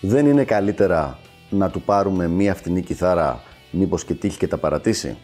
Δεν είναι καλύτερα να του πάρουμε μία φτηνή κιθάρα μήπως και τύχει και τα παρατήσει;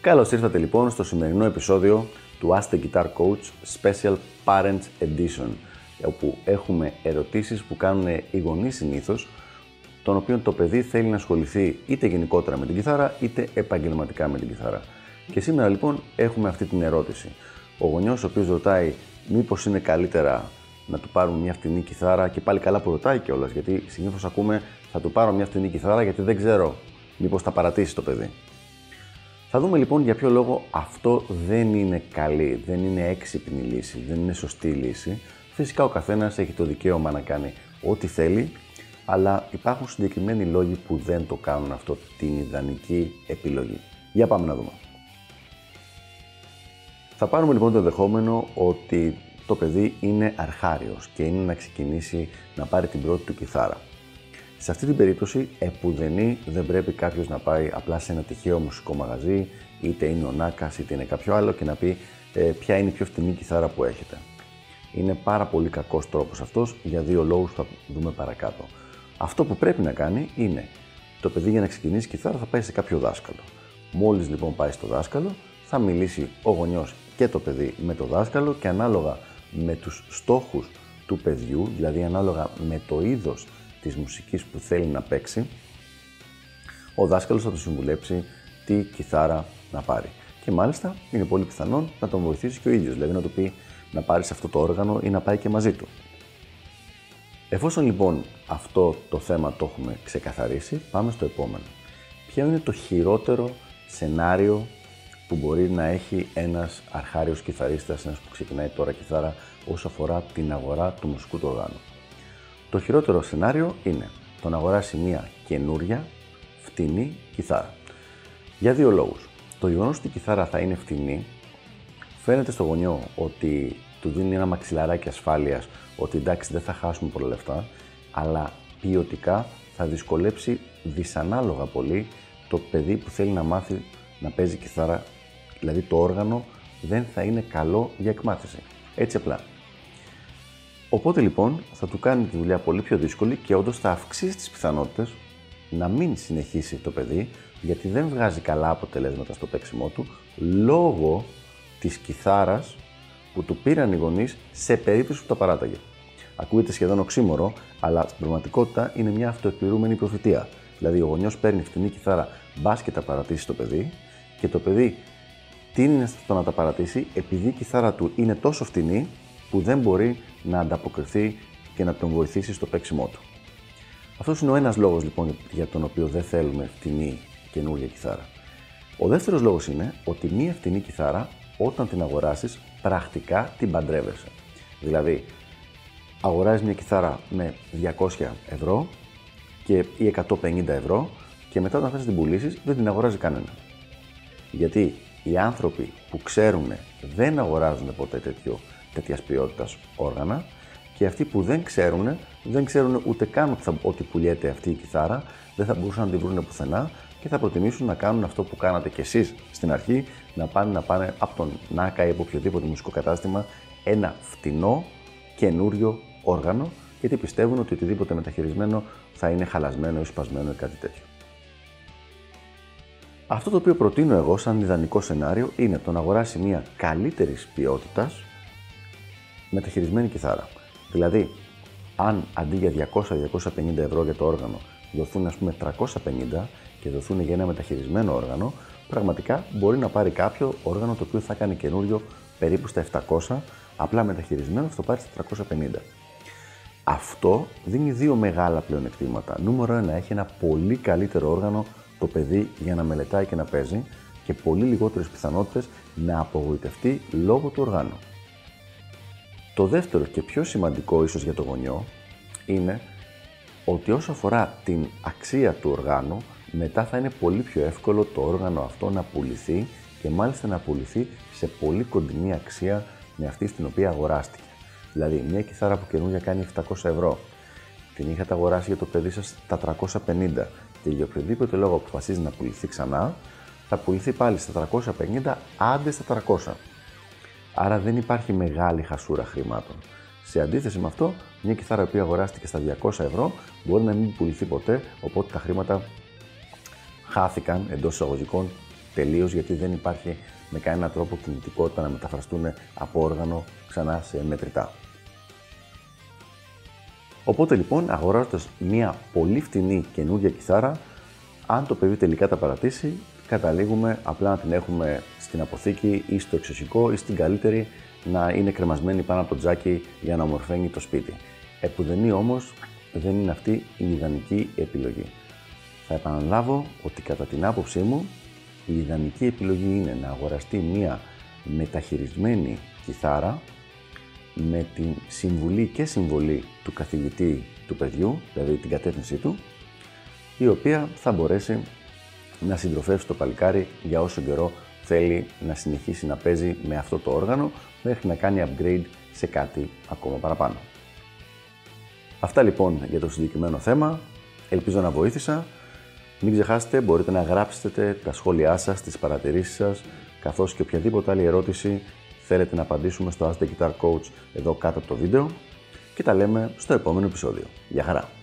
Καλώς ήρθατε λοιπόν στο σημερινό επεισόδιο του Ask the Guitar Coach Special Parents Edition όπου έχουμε ερωτήσεις που κάνουν οι γονείς συνήθως, τον οποίο το παιδί θέλει να ασχοληθεί είτε γενικότερα με την κιθάρα είτε επαγγελματικά με την κιθάρα. Και σήμερα λοιπόν έχουμε αυτή την ερώτηση. Ο γονιός ο οποίος ρωτάει μήπως είναι καλύτερα να του πάρουμε μια φτηνή κιθάρα και πάλι καλά που ρωτάει κιόλας. Γιατί συνήθως ακούμε θα του πάρω μια φτηνή κιθάρα γιατί δεν ξέρω μήπως θα παρατήσει το παιδί. Θα δούμε λοιπόν για ποιο λόγο αυτό δεν είναι καλή, δεν είναι έξυπνη λύση, δεν είναι σωστή λύση. Φυσικά ο καθένας έχει το δικαίωμα να κάνει ό,τι θέλει, αλλά υπάρχουν συγκεκριμένοι λόγοι που δεν το κάνουν αυτό την ιδανική επιλογή. Για πάμε να δούμε. Θα πάρουμε λοιπόν το δεχόμενο ότι το παιδί είναι αρχάριος και είναι να ξεκινήσει να πάρει την πρώτη του κιθάρα. Σε αυτή την περίπτωση, επουδενή δεν πρέπει κάποιος να πάει απλά σε ένα τυχαίο μουσικό μαγαζί, είτε είναι ο Νάκας είτε είναι κάποιο άλλο και να πει ε, ποια είναι η πιο φτηνή κιθάρα που έχετε. Είναι πάρα πολύ κακός τρόπος αυτός για δύο λόγους που θα δούμε παρακάτω. Αυτό που πρέπει να κάνει είναι το παιδί για να ξεκινήσει κιθάρα θα πάει σε κάποιο δάσκαλο. Μόλις λοιπόν πάει στο δάσκαλο, θα μιλήσει ο γονιός και το παιδί με το δάσκαλο και ανάλογα με τους στόχους του παιδιού, δηλαδή ανάλογα με το είδος της μουσικής που θέλει να παίξει, ο δάσκαλος θα του συμβουλέψει τι κιθάρα να πάρει. Και μάλιστα είναι πολύ πιθανόν να τον βοηθήσει και ο ίδιος, δηλαδή να του πει να πάρει αυτό το όργανο ή να πάει και μαζί του. Εφόσον λοιπόν αυτό το θέμα το έχουμε ξεκαθαρίσει, πάμε στο επόμενο. Ποιο είναι το χειρότερο σενάριο που μπορεί να έχει ένας αρχάριος κιθαρίστας, ένας που ξεκινάει τώρα κιθάρα, όσο αφορά την αγορά του μουσικού του οργάνου. Το χειρότερο σενάριο είναι το να αγοράσει μια καινούρια, φτηνή κιθάρα. Για δύο λόγους. Το γεγονός ότι η κιθάρα θα είναι φτηνή φαίνεται στο γονιό ότι του δίνει ένα μαξιλαράκι ασφάλειας ότι εντάξει δεν θα χάσουμε πολλά λεφτά, αλλά ποιοτικά θα δυσκολέψει δυσανάλογα πολύ το παιδί που θέλει να μάθει να παίζει κιθάρα Δηλαδή το όργανο δεν θα είναι καλό για εκμάθηση. Έτσι απλά. Οπότε λοιπόν θα του κάνει τη δουλειά πολύ πιο δύσκολη και όντως θα αυξήσει τις πιθανότητες να μην συνεχίσει το παιδί γιατί δεν βγάζει καλά αποτελέσματα στο παίξιμό του λόγω της κιθάρας που του πήραν οι γονείς σε περίπτωση που τα παράταγε. Ακούγεται σχεδόν οξύμορο, αλλά στην πραγματικότητα είναι μια αυτοεκπληρούμενη προφητεία. Δηλαδή, ο γονιός παίρνει φτηνή κιθάρα, μπας και τα παρατήσει το παιδί, και το παιδί τίνει στο να τα παρατήσει επειδή η κιθάρα του είναι τόσο φτηνή που δεν μπορεί να ανταποκριθεί και να τον βοηθήσει στο παίξιμό του. Αυτός είναι ο ένας λόγος λοιπόν για τον οποίο δεν θέλουμε φτηνή καινούργια κιθάρα. Ο δεύτερος λόγος είναι ότι μία φτηνή κιθάρα όταν την αγοράσεις πρακτικά την παντρεύεσαι. Δηλαδή, αγοράζεις μια κιθάρα με 200 ευρώ και, ή 150 ευρώ και μετά όταν θες να την πουλήσεις δεν την αγοράζει κανένα. Γιατί οι άνθρωποι που ξέρουν δεν αγοράζουν ποτέ τέτοιο, τέτοιας ποιότητας όργανα και αυτοί που δεν ξέρουν, δεν ξέρουν ούτε καν ότι, θα, ότι πουλιέται αυτή η κιθάρα, δεν θα μπορούσαν να την βρουν πουθενά και θα προτιμήσουν να κάνουν αυτό που κάνατε κι εσείς στην αρχή, να πάνε, να πάνε από τον ΝΑΚΑ ή από οποιοδήποτε μουσικό κατάστημα ένα φτηνό καινούριο όργανο, γιατί πιστεύουν ότι οτιδήποτε μεταχειρισμένο θα είναι χαλασμένο ή σπασμένο ή κάτι τέτοιο. Αυτό το οποίο προτείνω εγώ σαν ιδανικό σενάριο είναι το να αγοράσει μια καλύτερη ποιότητα μεταχειρισμένη κιθάρα. Δηλαδή, αν αντί για 200-250 ευρώ για το όργανο δοθούν ας πούμε 350 και δοθούν για ένα μεταχειρισμένο όργανο, πραγματικά μπορεί να πάρει κάποιο όργανο το οποίο θα κάνει καινούριο περίπου στα 700, απλά μεταχειρισμένο θα το πάρει στα 350. Αυτό δίνει δύο μεγάλα πλεονεκτήματα. Νούμερο ένα, έχει ένα πολύ καλύτερο όργανο το παιδί για να μελετάει και να παίζει και πολύ λιγότερες πιθανότητες να απογοητευτεί λόγω του οργάνου. Το δεύτερο και πιο σημαντικό ίσως για το γονιό είναι ότι όσο αφορά την αξία του οργάνου, μετά θα είναι πολύ πιο εύκολο το όργανο αυτό να πουληθεί και μάλιστα να πουληθεί σε πολύ κοντινή αξία με αυτή στην οποία αγοράστηκε. Δηλαδή, μια κιθάρα που καινούργια κάνει 700 ευρώ, την είχατε αγοράσει για το παιδί σας τα 350 και για οποιοδήποτε λόγο αποφασίζει να πουληθεί ξανά, θα πουληθεί πάλι στα 350, άντε στα 300. Άρα δεν υπάρχει μεγάλη χασούρα χρημάτων. Σε αντίθεση με αυτό, μια κιθάρα που αγοράστηκε στα 200 ευρώ μπορεί να μην πουληθεί ποτέ, οπότε τα χρήματα χάθηκαν εντό εισαγωγικών τελείω γιατί δεν υπάρχει με κανένα τρόπο κινητικότητα να μεταφραστούν από όργανο ξανά σε μετρητά. Οπότε λοιπόν, αγοράζοντας μια πολύ φτηνή καινούργια κιθάρα, αν το παιδί τελικά τα παρατήσει, καταλήγουμε απλά να την έχουμε στην αποθήκη ή στο εξωσικό ή στην καλύτερη να είναι κρεμασμένη πάνω από το τζάκι για να ομορφαίνει το σπίτι. Επουδενή όμως δεν είναι αυτή η ιδανική επιλογή. Θα επαναλάβω ότι κατά την άποψή μου η ιδανική επιλογή είναι να αγοραστεί μία μεταχειρισμένη κιθάρα με την συμβουλή και συμβολή του καθηγητή του παιδιού, δηλαδή την κατεύθυνσή του, η οποία θα μπορέσει να συντροφεύσει το παλικάρι για όσο καιρό θέλει να συνεχίσει να παίζει με αυτό το όργανο μέχρι να κάνει upgrade σε κάτι ακόμα παραπάνω. Αυτά λοιπόν για το συγκεκριμένο θέμα. Ελπίζω να βοήθησα. Μην ξεχάσετε, μπορείτε να γράψετε τα σχόλιά σας, τις παρατηρήσεις σας, καθώς και οποιαδήποτε άλλη ερώτηση θέλετε να απαντήσουμε στο Ask the Guitar Coach εδώ κάτω από το βίντεο και τα λέμε στο επόμενο επεισόδιο. Γεια χαρά!